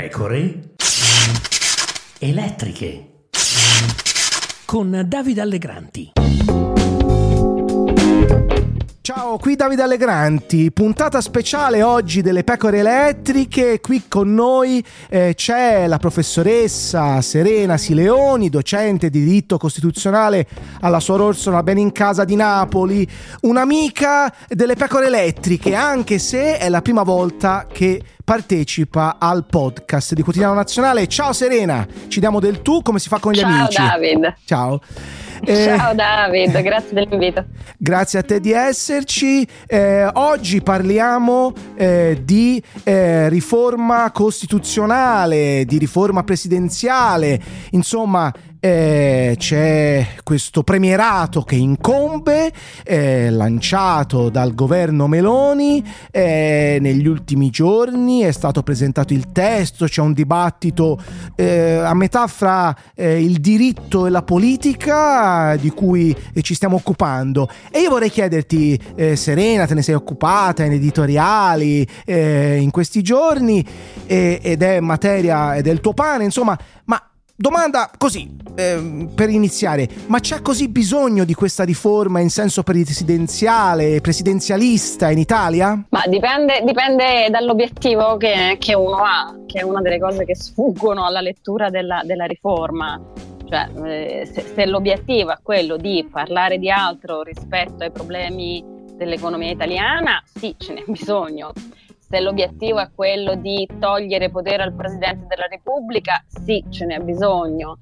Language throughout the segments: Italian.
pecore elettriche. Con Davide Allegranti. Ciao, qui Davide Allegranti, puntata speciale oggi delle pecore elettriche, qui con noi eh, c'è la professoressa Serena Sileoni, docente di diritto costituzionale alla Suor Orsola Benincasa di Napoli, un'amica delle pecore elettriche, anche se è la prima volta che partecipa al podcast di Quotidiano Nazionale. Ciao Serena, ci diamo del tu come si fa con gli Ciao, amici. Ciao David. Ciao. Eh, Ciao David, grazie dell'invito. Grazie a te di esserci. Eh, oggi parliamo eh, di eh, riforma costituzionale, di riforma presidenziale, insomma eh, c'è questo premierato che incombe, eh, lanciato dal governo Meloni, eh, negli ultimi giorni è stato presentato il testo, c'è un dibattito eh, a metà fra eh, il diritto e la politica di cui ci stiamo occupando. E io vorrei chiederti, eh, Serena, te ne sei occupata in editoriali in questi giorni ed è materia il tuo pane, insomma, ma Domanda così, eh, per iniziare, ma c'è così bisogno di questa riforma in senso presidenziale, presidenzialista in Italia? Ma dipende, dipende dall'obiettivo che, che, uno ha, che è una delle cose che sfuggono alla lettura della, della riforma. Cioè, eh, se, se l'obiettivo è quello di parlare di altro rispetto ai problemi dell'economia italiana, sì, ce n'è bisogno se l'obiettivo è quello di togliere potere al Presidente della Repubblica, sì, ce n'è bisogno.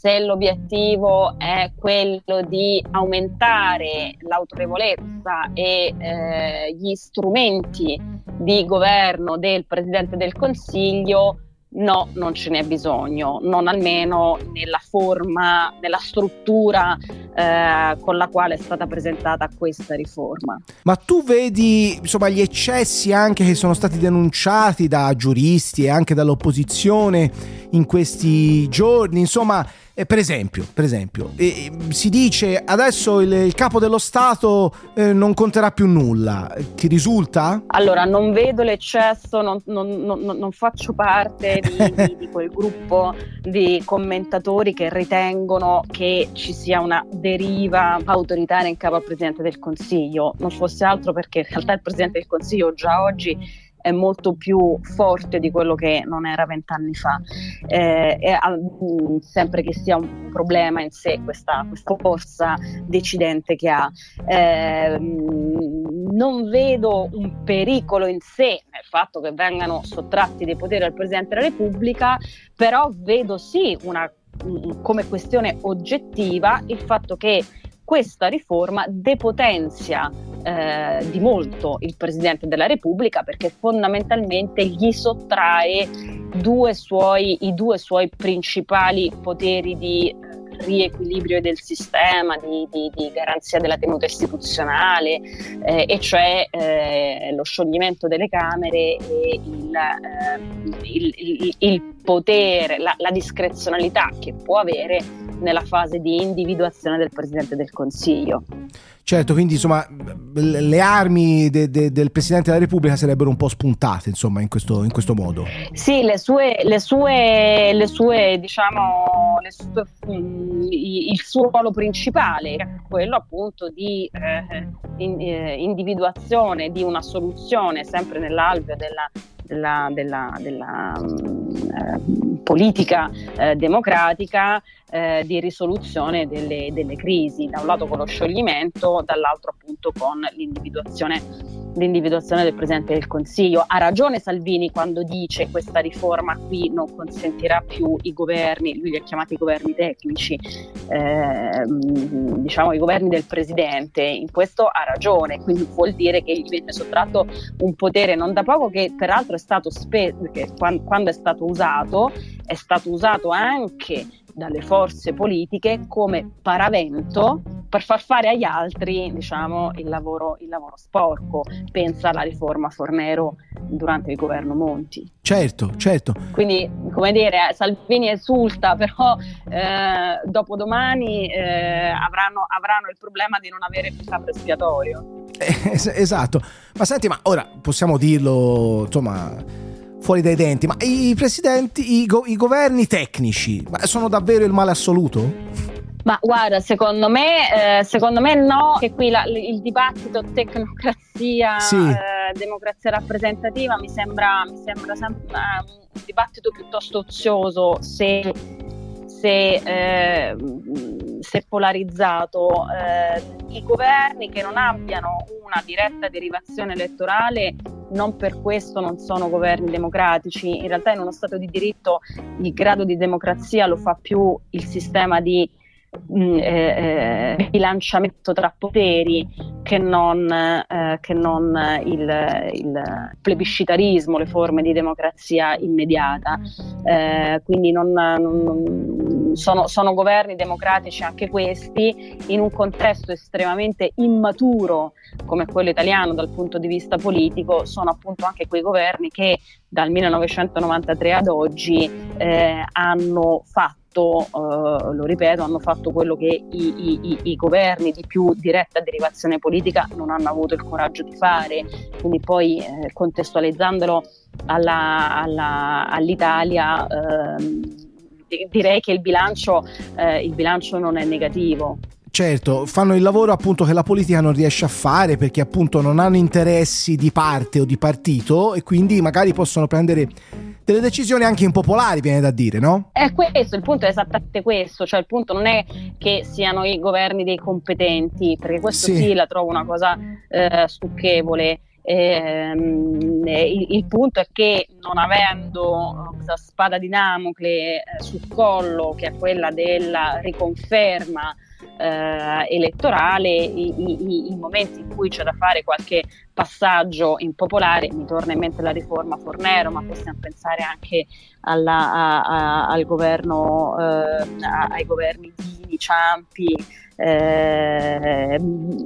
Se l'obiettivo è quello di aumentare l'autorevolezza e eh, gli strumenti di governo del Presidente del Consiglio, No, non ce n'è bisogno, non almeno nella forma, nella struttura eh, con la quale è stata presentata questa riforma. Ma tu vedi insomma, gli eccessi anche che sono stati denunciati da giuristi e anche dall'opposizione in questi giorni, insomma eh, per esempio, per esempio eh, si dice adesso il, il capo dello Stato eh, non conterà più nulla, ti risulta? Allora, non vedo l'eccesso, non, non, non, non faccio parte di, di, di, quel gruppo di commentatori che ritengono che ci sia una deriva autoritaria in capo al Presidente del Consiglio, non fosse altro perché in realtà il Presidente del Consiglio già oggi è molto più forte di quello che non era vent'anni fa, eh, e, mm, sempre che sia un problema in sé questa, questa forza decidente che ha. Eh, non vedo un pericolo in sé nel fatto che vengano sottratti dei poteri al Presidente della Repubblica, però vedo sì una, come questione oggettiva il fatto che questa riforma depotenzia eh, di molto il Presidente della Repubblica perché fondamentalmente gli sottrae due suoi, i due suoi principali poteri di riequilibrio del sistema, di, di, di garanzia della tenuta istituzionale, eh, e cioè eh, lo scioglimento delle Camere e il, eh, il, il, il potere, la, la discrezionalità che può avere nella fase di individuazione del Presidente del Consiglio. Certo, quindi insomma le armi de, de, del Presidente della Repubblica sarebbero un po' spuntate insomma in questo, in questo modo. Sì, le sue, le sue, le sue diciamo, le sue, il suo ruolo principale è quello appunto di eh, in, eh, individuazione di una soluzione sempre nell'alveo della, della, della, della politica eh, democratica eh, di risoluzione delle, delle, crisi, da un lato con lo scioglimento, dall'altro appunto con l'individuazione l'individuazione del Presidente del Consiglio. Ha ragione Salvini quando dice che questa riforma qui non consentirà più i governi, lui li ha chiamati governi tecnici, eh, diciamo i governi del Presidente, in questo ha ragione, quindi vuol dire che gli viene sottratto un potere non da poco che peraltro è stato speso, quando è stato usato, è stato usato anche dalle forze politiche come paravento per far fare agli altri diciamo, il, lavoro, il lavoro sporco. Pensa alla riforma Fornero durante il governo Monti. Certo, certo. Quindi, come dire, Salvini esulta, però eh, dopodomani eh, avranno, avranno il problema di non avere più capo espiatorio. esatto, ma senti, ma ora possiamo dirlo, insomma fuori dai denti, ma i presidenti, i, go- i governi tecnici, sono davvero il male assoluto? Ma guarda, secondo me, eh, secondo me no, che qui la, il dibattito tecnocrazia, sì. eh, democrazia rappresentativa mi sembra, mi sembra sempre, uh, un dibattito piuttosto ozioso se, se, eh, se polarizzato. Eh, I governi che non abbiano una diretta derivazione elettorale non per questo non sono governi democratici. In realtà in uno Stato di diritto il grado di democrazia lo fa più il sistema di Mm, eh, eh, bilanciamento tra poteri che non, eh, che non il, il, plebiscitarismo, le forme di democrazia immediata. Eh, quindi non, non, sono, sono, governi democratici anche questi in un contesto estremamente immaturo come quello italiano dal punto di vista politico, sono appunto anche quei governi che dal 1993 ad oggi eh, hanno fatto fatto, eh, lo ripeto, hanno fatto quello che i, i, i, governi di più diretta derivazione politica non hanno avuto il coraggio di fare. Quindi poi eh, contestualizzandolo alla, alla, all'Italia, eh, direi che il bilancio, eh, il bilancio non è negativo. Certo, fanno il lavoro appunto che la politica non riesce a fare perché appunto non hanno interessi di parte o di partito e quindi magari possono prendere delle decisioni anche impopolari, viene da dire, no? È questo, il punto è esattamente questo, cioè il punto non è che siano i governi dei competenti, perché questo sì, sì la trovo una cosa eh, stucchevole. Ehm, il, il, punto è che non avendo questa spada di Damocle eh, sul collo, che è quella della riconferma eh, elettorale, i, i, i, momenti in cui c'è da fare qualche passaggio impopolare, mi torna in mente la riforma Fornero, ma possiamo pensare anche alla, a, a, al governo, eh, ai governi Dini, Ciampi, eh,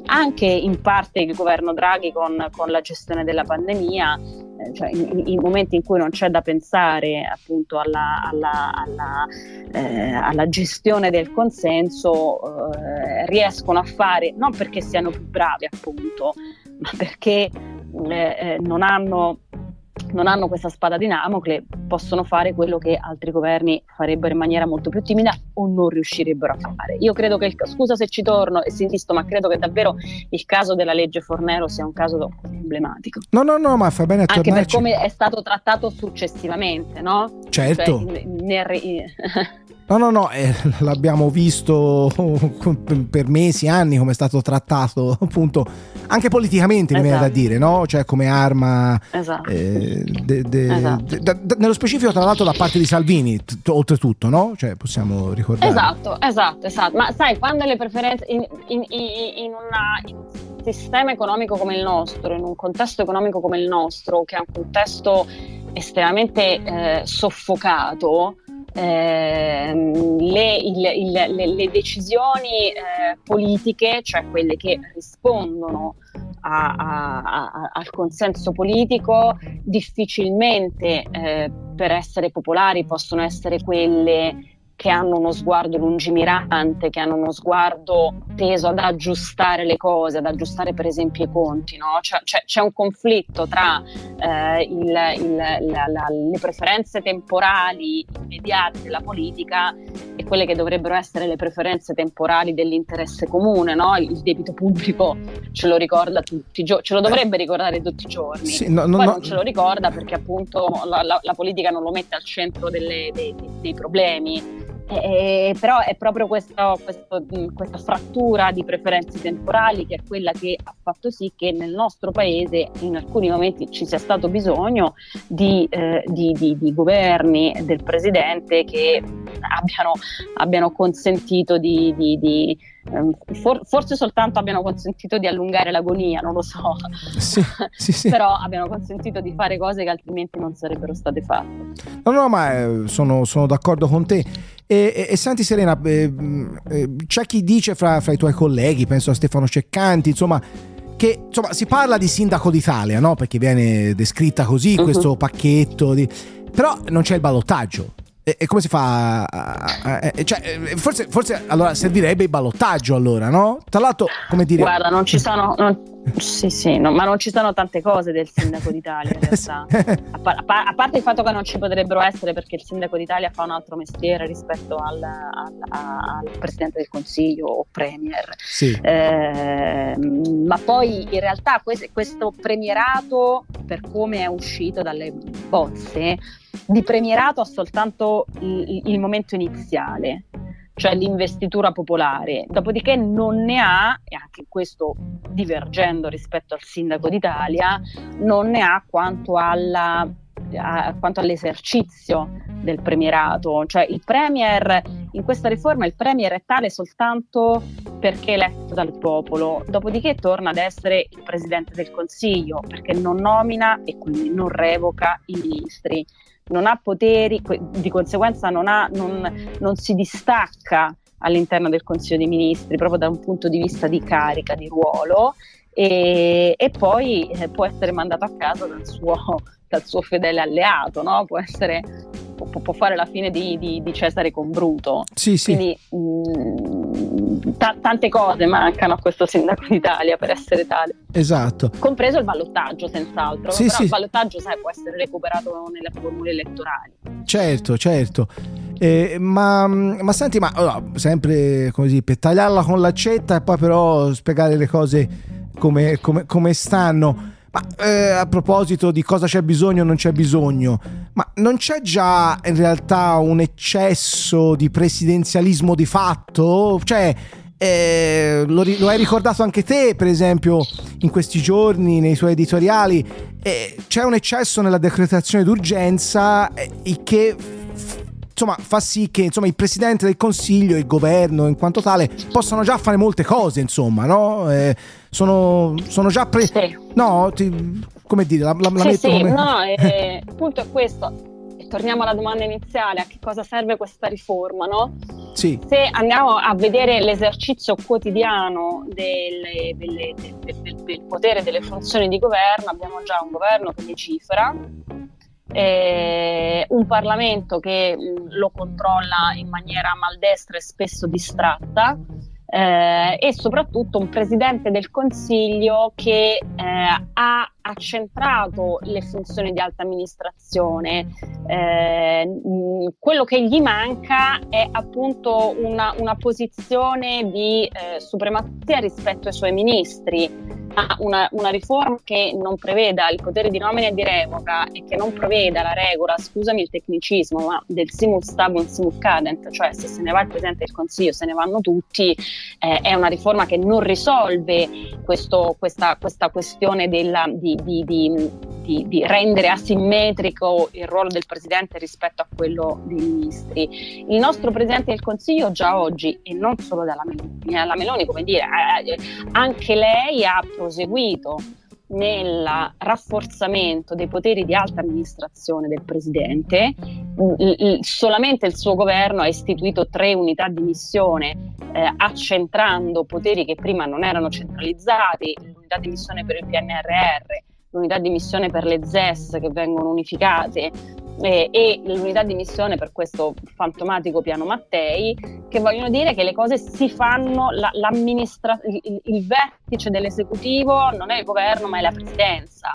anche in parte il governo Draghi con, con la gestione della pandemia, eh, cioè in, momenti in cui non c'è da pensare appunto alla, alla, alla, eh, alla gestione del consenso, eh, riescono a fare, non perché siano più bravi appunto, ma perché eh, eh, non hanno non hanno questa spada di Damocle, possono fare quello che altri governi farebbero in maniera molto più timida o non riuscirebbero a fare. Io credo che, il, scusa se ci torno e si insisto, ma credo che davvero il caso della legge Fornero sia un caso emblematico. No, no, no, ma fa bene a Anche tornarci. per come è stato trattato successivamente, no? Certo. Cioè, nel, No, no, no, eh, l'abbiamo visto per mesi, anni come è stato trattato, appunto, anche politicamente, esatto. mi viene da esatto. dire, no? Cioè come arma... Esatto. Eh, de, de, esatto. De, nello specifico, tra l'altro, da parte di Salvini, t- oltretutto, no? Cioè possiamo ricordare... Esatto, esatto, esatto. Ma sai, quando le preferenze... In, in, in, una, in un sistema economico come il nostro, in un contesto economico come il nostro, che è un contesto estremamente eh, soffocato, eh, le, il, il, le, le, decisioni eh, politiche, cioè quelle che rispondono a, a, a, al consenso politico, difficilmente eh, per essere popolari possono essere quelle che hanno uno sguardo lungimirante, che hanno uno sguardo teso ad aggiustare le cose, ad aggiustare per esempio i conti. No? C'è, c'è, c'è, un conflitto tra eh, il, il, la, la, le preferenze temporali immediate della politica e quelle che dovrebbero essere le preferenze temporali dell'interesse comune. No? Il debito pubblico ce lo ricorda tutti i giorni, ce lo dovrebbe ricordare tutti i giorni. Sì, no, no, Poi non ce lo ricorda perché appunto la, la, politica non lo mette al centro delle, dei, dei problemi. Eh, però è proprio questo, questo, questa frattura di preferenze temporali che è quella che ha fatto sì che nel nostro paese in alcuni momenti ci sia stato bisogno di, eh, di, di, di governi del presidente che abbiano, abbiano consentito di, ehm, For, forse soltanto abbiano consentito di allungare l'agonia, non lo so, sì, sì, sì. però abbiano consentito di fare cose che altrimenti non sarebbero state fatte. No, no, ma eh, sono, sono d'accordo con te. E, e, e senti Serena, eh, eh, c'è chi dice fra, fra, i tuoi colleghi, penso a Stefano Ceccanti, insomma, che insomma, si parla di sindaco d'Italia, no? Perché viene descritta così uh-huh. questo pacchetto, di... però non c'è il ballottaggio. E, e, come si fa? A, a, a, cioè, forse, forse, allora servirebbe il ballottaggio, allora, no? Tra l'altro, come dire. Guarda, non ci sono. Non Sì, sì, no, ma non ci sono tante cose del Sindaco d'Italia in realtà. A, par- a, parte il fatto che non ci potrebbero essere perché il Sindaco d'Italia fa un altro mestiere rispetto al, al, al Presidente del Consiglio o Premier. Sì. Eh, ma poi in realtà questo, questo premierato, per come è uscito dalle bozze, di premierato ha soltanto il, il momento iniziale cioè l'investitura popolare, dopodiché non ne ha, e anche questo divergendo rispetto al sindaco d'Italia, non ne ha quanto, alla, a, quanto all'esercizio del premierato, cioè il premier in questa riforma il premier è tale soltanto perché eletto dal popolo, dopodiché torna ad essere il presidente del consiglio perché non nomina e quindi non revoca i ministri non ha poteri, di conseguenza non, ha, non, non si distacca all'interno del Consiglio dei Ministri proprio da un punto di vista di carica, di ruolo e, e poi eh, può essere mandato a casa dal suo, dal suo fedele alleato, no? può, essere, può, può, fare la fine di, di, di, Cesare con Bruto. Sì, sì. Quindi mh, mm, t- tante cose mancano a questo sindaco d'Italia per essere tale. Esatto. Compreso il ballottaggio, senz'altro. Sì, Però sì. il ballottaggio, sai, può essere recuperato nelle formule elettorali. Certo, certo. Eh, ma, ma, senti, ma allora, sempre così per tagliarla con l'accetta e poi però spiegare le cose come, come, come stanno. Ma eh, a proposito di cosa c'è bisogno o non c'è bisogno, ma non c'è già in realtà un eccesso di presidenzialismo di fatto? Cioè, eh, lo, lo, hai ricordato anche te, per esempio, in questi giorni nei suoi editoriali, eh, c'è un eccesso nella decretazione d'urgenza eh, che insomma, fa sì che insomma, il presidente del consiglio, il governo in quanto tale, possano già fare molte cose, insomma, no? Eh, sono, sono, già pre... Sì. No, ti, come dire, la, la, la sì, metto sì, come... no, eh, il punto è questo. Torniamo alla domanda iniziale, a che cosa serve questa riforma, no? Sì. Se andiamo a vedere l'esercizio quotidiano del, del, del, del potere delle funzioni di governo, abbiamo già un governo che legifera, eh, un Parlamento che lo controlla in maniera maldestra e spesso distratta eh, e soprattutto un Presidente del Consiglio che eh, ha accentrato le funzioni di alta amministrazione. Eh, quello che gli manca è appunto una, una posizione di eh, supremazia rispetto ai suoi ministri. Una, una, riforma che non preveda il potere di nomina e di revoca e che non preveda la regola, scusami il tecnicismo, ma del simul stabum simul cadent, cioè se se ne va il Presidente del Consiglio, se ne vanno tutti, eh, è una riforma che non risolve questo, questa, questa, questione della, di, di, di, di, rendere asimmetrico il ruolo del Presidente rispetto a quello dei ministri. Il nostro Presidente del Consiglio già oggi, e non solo dalla Meloni, alla Meloni come dire, eh, anche lei ha proseguito nel rafforzamento dei poteri di alta amministrazione del Presidente, solamente il suo governo ha istituito tre unità di missione eh, accentrando poteri che prima non erano centralizzati, l'unità di missione per il PNRR, l'unità di missione per le ZES che vengono unificate eh, e l'unità di missione per questo fantomatico piano Mattei, che vogliono dire che le cose si fanno, la, il, il vertice dell'esecutivo non è il governo ma è la presidenza.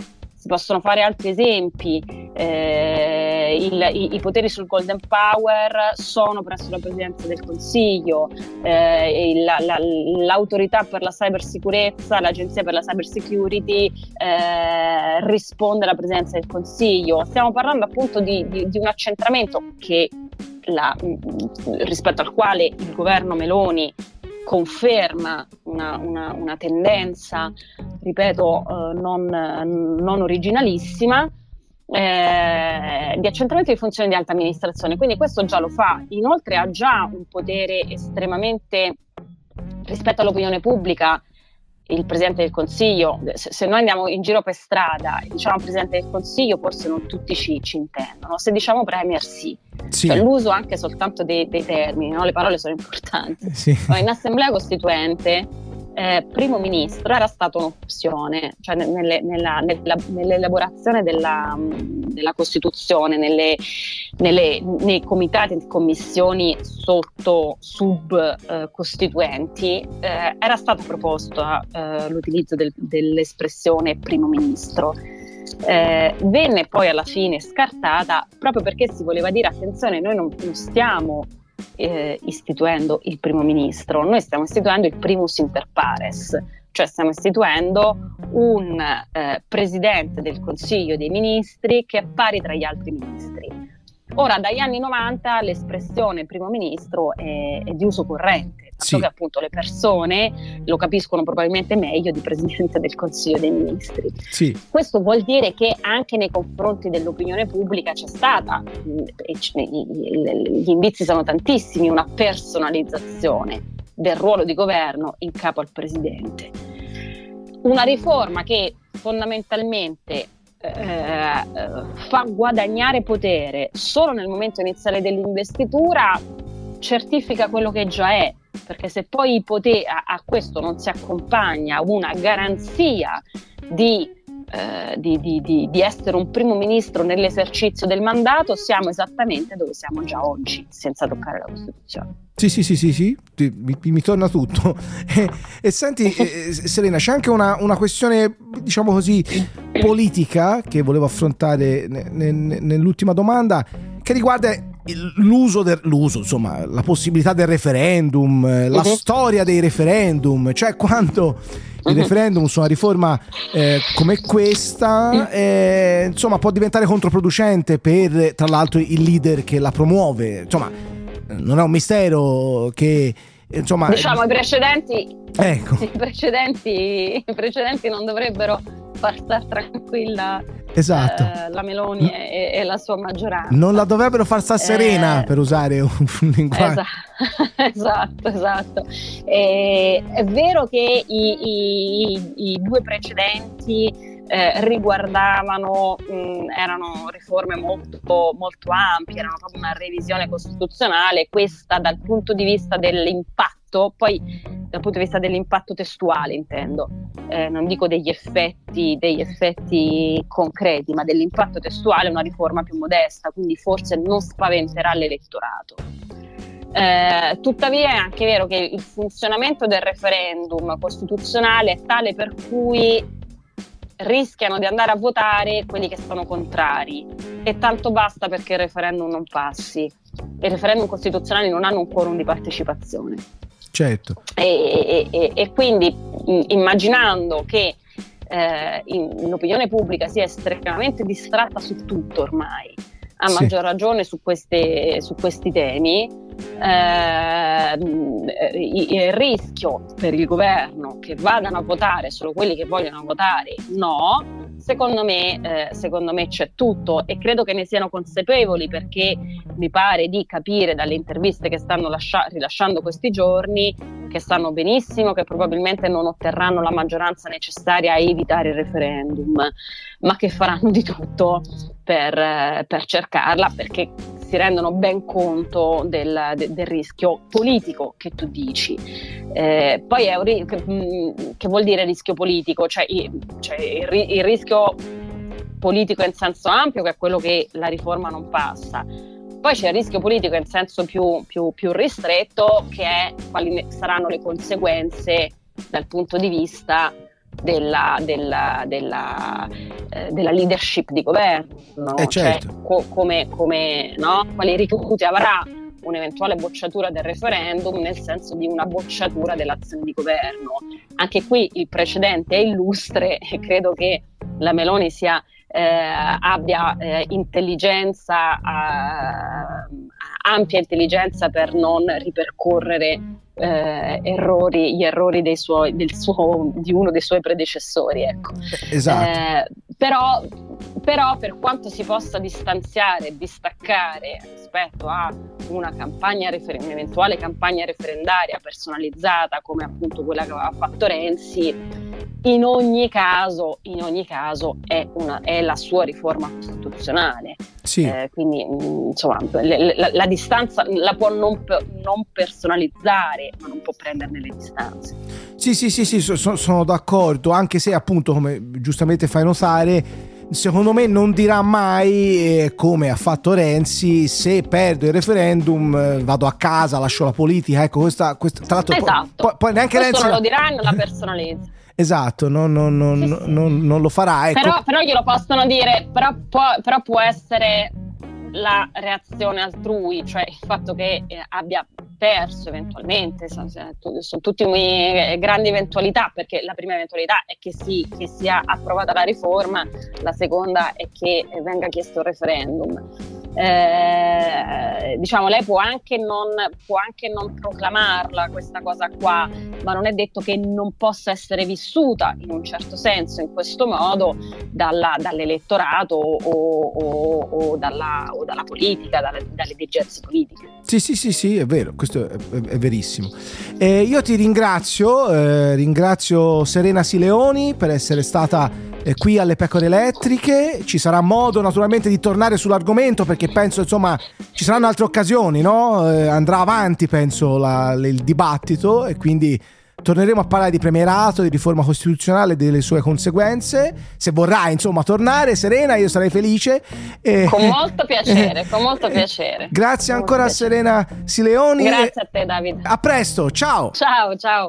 Si possono fare altri esempi, eh, il, i, i, poteri sul Golden Power sono presso la Presidenza del Consiglio, eh, il, la, la, l'autorità per la cybersicurezza, l'Agenzia per la cybersecurity eh, risponde alla Presidenza del Consiglio. Stiamo parlando appunto di, di, di un accentramento che la, rispetto al quale il governo Meloni conferma una, una, una tendenza, ripeto, eh, non, non, originalissima, eh, di accentramento di funzioni di alta amministrazione. Quindi questo già lo fa. Inoltre ha già un potere estremamente rispetto all'opinione pubblica il Presidente del Consiglio, se, se, noi andiamo in giro per strada e diciamo Presidente del Consiglio, forse non tutti ci, ci intendono, se diciamo Premier sì, sì. Cioè, l'uso anche soltanto dei, dei termini, no? le parole sono importanti. Sì. In Assemblea Costituente eh, primo ministro era stata un'opzione, cioè nelle, nella, nella, nell'elaborazione della, della Costituzione, nelle, nelle, nei comitati e commissioni sotto sub eh, eh, era stato proposto eh, l'utilizzo del, dell'espressione primo ministro. Eh, venne poi alla fine scartata proprio perché si voleva dire attenzione, noi non, non stiamo eh, istituendo il primo ministro, noi stiamo istituendo il primus inter pares, cioè stiamo istituendo un eh, presidente del Consiglio dei Ministri che è pari tra gli altri ministri. Ora, dagli anni 90 l'espressione primo ministro è, è di uso corrente, sì. che appunto le persone lo capiscono probabilmente meglio di presidente del Consiglio dei Ministri. Sì. Questo vuol dire che anche nei confronti dell'opinione pubblica c'è stata, gli indizi sono tantissimi, una personalizzazione del ruolo di governo in capo al presidente. Una riforma che fondamentalmente eh, fa guadagnare potere solo nel momento iniziale dell'investitura certifica quello che già è, perché se poi potere, a, a questo non si accompagna una garanzia di eh, di, di, di, di, essere un primo ministro nell'esercizio del mandato, siamo esattamente dove siamo già oggi, senza toccare la Costituzione. Sì, sì, sì, sì, sì. Mi, mi, torna tutto. e, e senti, eh, Serena, c'è anche una, una, questione, diciamo così, politica che volevo affrontare ne, ne, nell'ultima domanda, che riguarda l'uso, del, l'uso, insomma, la possibilità del referendum, la uh-huh. storia dei referendum, cioè quanto il uh-huh. referendum su una riforma eh, come questa eh, insomma può diventare controproducente per tra l'altro il leader che la promuove insomma non è un mistero che insomma diciamo i precedenti ecco. i precedenti i precedenti non dovrebbero far stare tranquilla esatto. eh, la Meloni e, e, la sua maggioranza. Non la dovrebbero far stare serena, eh, per usare un, un linguaggio. Esatto, esatto. esatto. E, è vero che i, i, i due precedenti eh, riguardavano, mh, erano riforme molto, molto ampie, erano proprio una revisione costituzionale, questa dal punto di vista dell'impatto, poi dal punto di vista dell'impatto testuale intendo, eh, non dico degli effetti, degli effetti concreti, ma dell'impatto testuale una riforma più modesta, quindi forse non spaventerà l'elettorato. Eh, tuttavia è anche vero che il funzionamento del referendum costituzionale è tale per cui rischiano di andare a votare quelli che sono contrari e tanto basta perché il referendum non passi. I referendum costituzionali non hanno un quorum di partecipazione. Certo. E, e, e quindi immaginando che eh, in, l'opinione pubblica sia estremamente distratta su tutto ormai, a sì. maggior ragione su, queste, su questi temi, eh, il rischio per il governo che vadano a votare solo quelli che vogliono votare no, secondo me, eh, secondo me c'è tutto e credo che ne siano consapevoli perché mi pare di capire dalle interviste che stanno lascia- rilasciando questi giorni che sanno benissimo che probabilmente non otterranno la maggioranza necessaria a evitare il referendum, ma che faranno di tutto per, per cercarla perché si rendono ben conto del, de, del rischio politico che tu dici. Eh, poi è un, che, mm, che, vuol dire rischio politico? Cioè, cioè il, il rischio politico in senso ampio, che è quello che la riforma non passa. Poi c'è il rischio politico in senso più, più, più ristretto, che è quali saranno le conseguenze dal punto di vista della, della, della, eh, della leadership di governo, no? eh certo. cioè, co- come, come, no? quali ricaduti avrà un'eventuale bocciatura del referendum nel senso di una bocciatura dell'azione di governo. Anche qui il precedente è illustre e credo che la Meloni sia, eh, abbia eh, intelligenza, eh, ampia intelligenza per non ripercorrere eh, errori, gli errori suoi, suo, di uno dei suoi predecessori. Ecco. Esatto. Eh, però, però, per quanto si possa distanziare, distaccare rispetto a una campagna refer- un'eventuale campagna referendaria personalizzata come appunto quella che aveva fatto Renzi, in ogni caso, in ogni caso è, una, è la sua riforma costituzionale. Sì. Eh, quindi mm, insomma le, la, la, distanza la può non, non, personalizzare, ma non può prenderne le distanze. Sì, sì, sì, sì so, sono d'accordo, anche se appunto, come giustamente fai notare, secondo me non dirà mai eh, come ha fatto Renzi se perdo il referendum eh, vado a casa lascio la politica ecco questa, questa tra l'altro esatto. poi, poi neanche Questo Renzi non lo dirà e non la personalizza Esatto, non, non, non, non, lo farà. Ecco. Però, però, glielo possono dire, però può, però può essere la reazione altrui, cioè il fatto che eh, abbia perso eventualmente, sono, sono tutte eh, grandi eventualità, perché la prima eventualità è che, sì, che sia approvata la riforma, la seconda è che venga chiesto il referendum eh, diciamo lei può anche, non, può anche non proclamarla questa cosa qua, ma non è detto che non possa essere vissuta in un certo senso in questo modo dalla, dall'elettorato o, o, o, dalla, o, dalla, politica, dalle, dalle dirigenze politiche. Sì, sì, sì, sì, è vero, questo è, è, è verissimo. Eh, io ti ringrazio, eh, ringrazio Serena Sileoni per essere stata eh, qui alle pecore elettriche. Ci sarà modo naturalmente di tornare sull'argomento perché penso insomma ci saranno altre occasioni, no? Eh, andrà avanti penso la, il dibattito e quindi torneremo a parlare di premierato, di riforma costituzionale e delle sue conseguenze. Se vorrai, insomma, tornare, Serena, io sarei felice. E... Con molto piacere, con molto piacere. Grazie molto ancora a Serena Sileoni. Grazie a te, Davide. A presto, ciao. Ciao, ciao.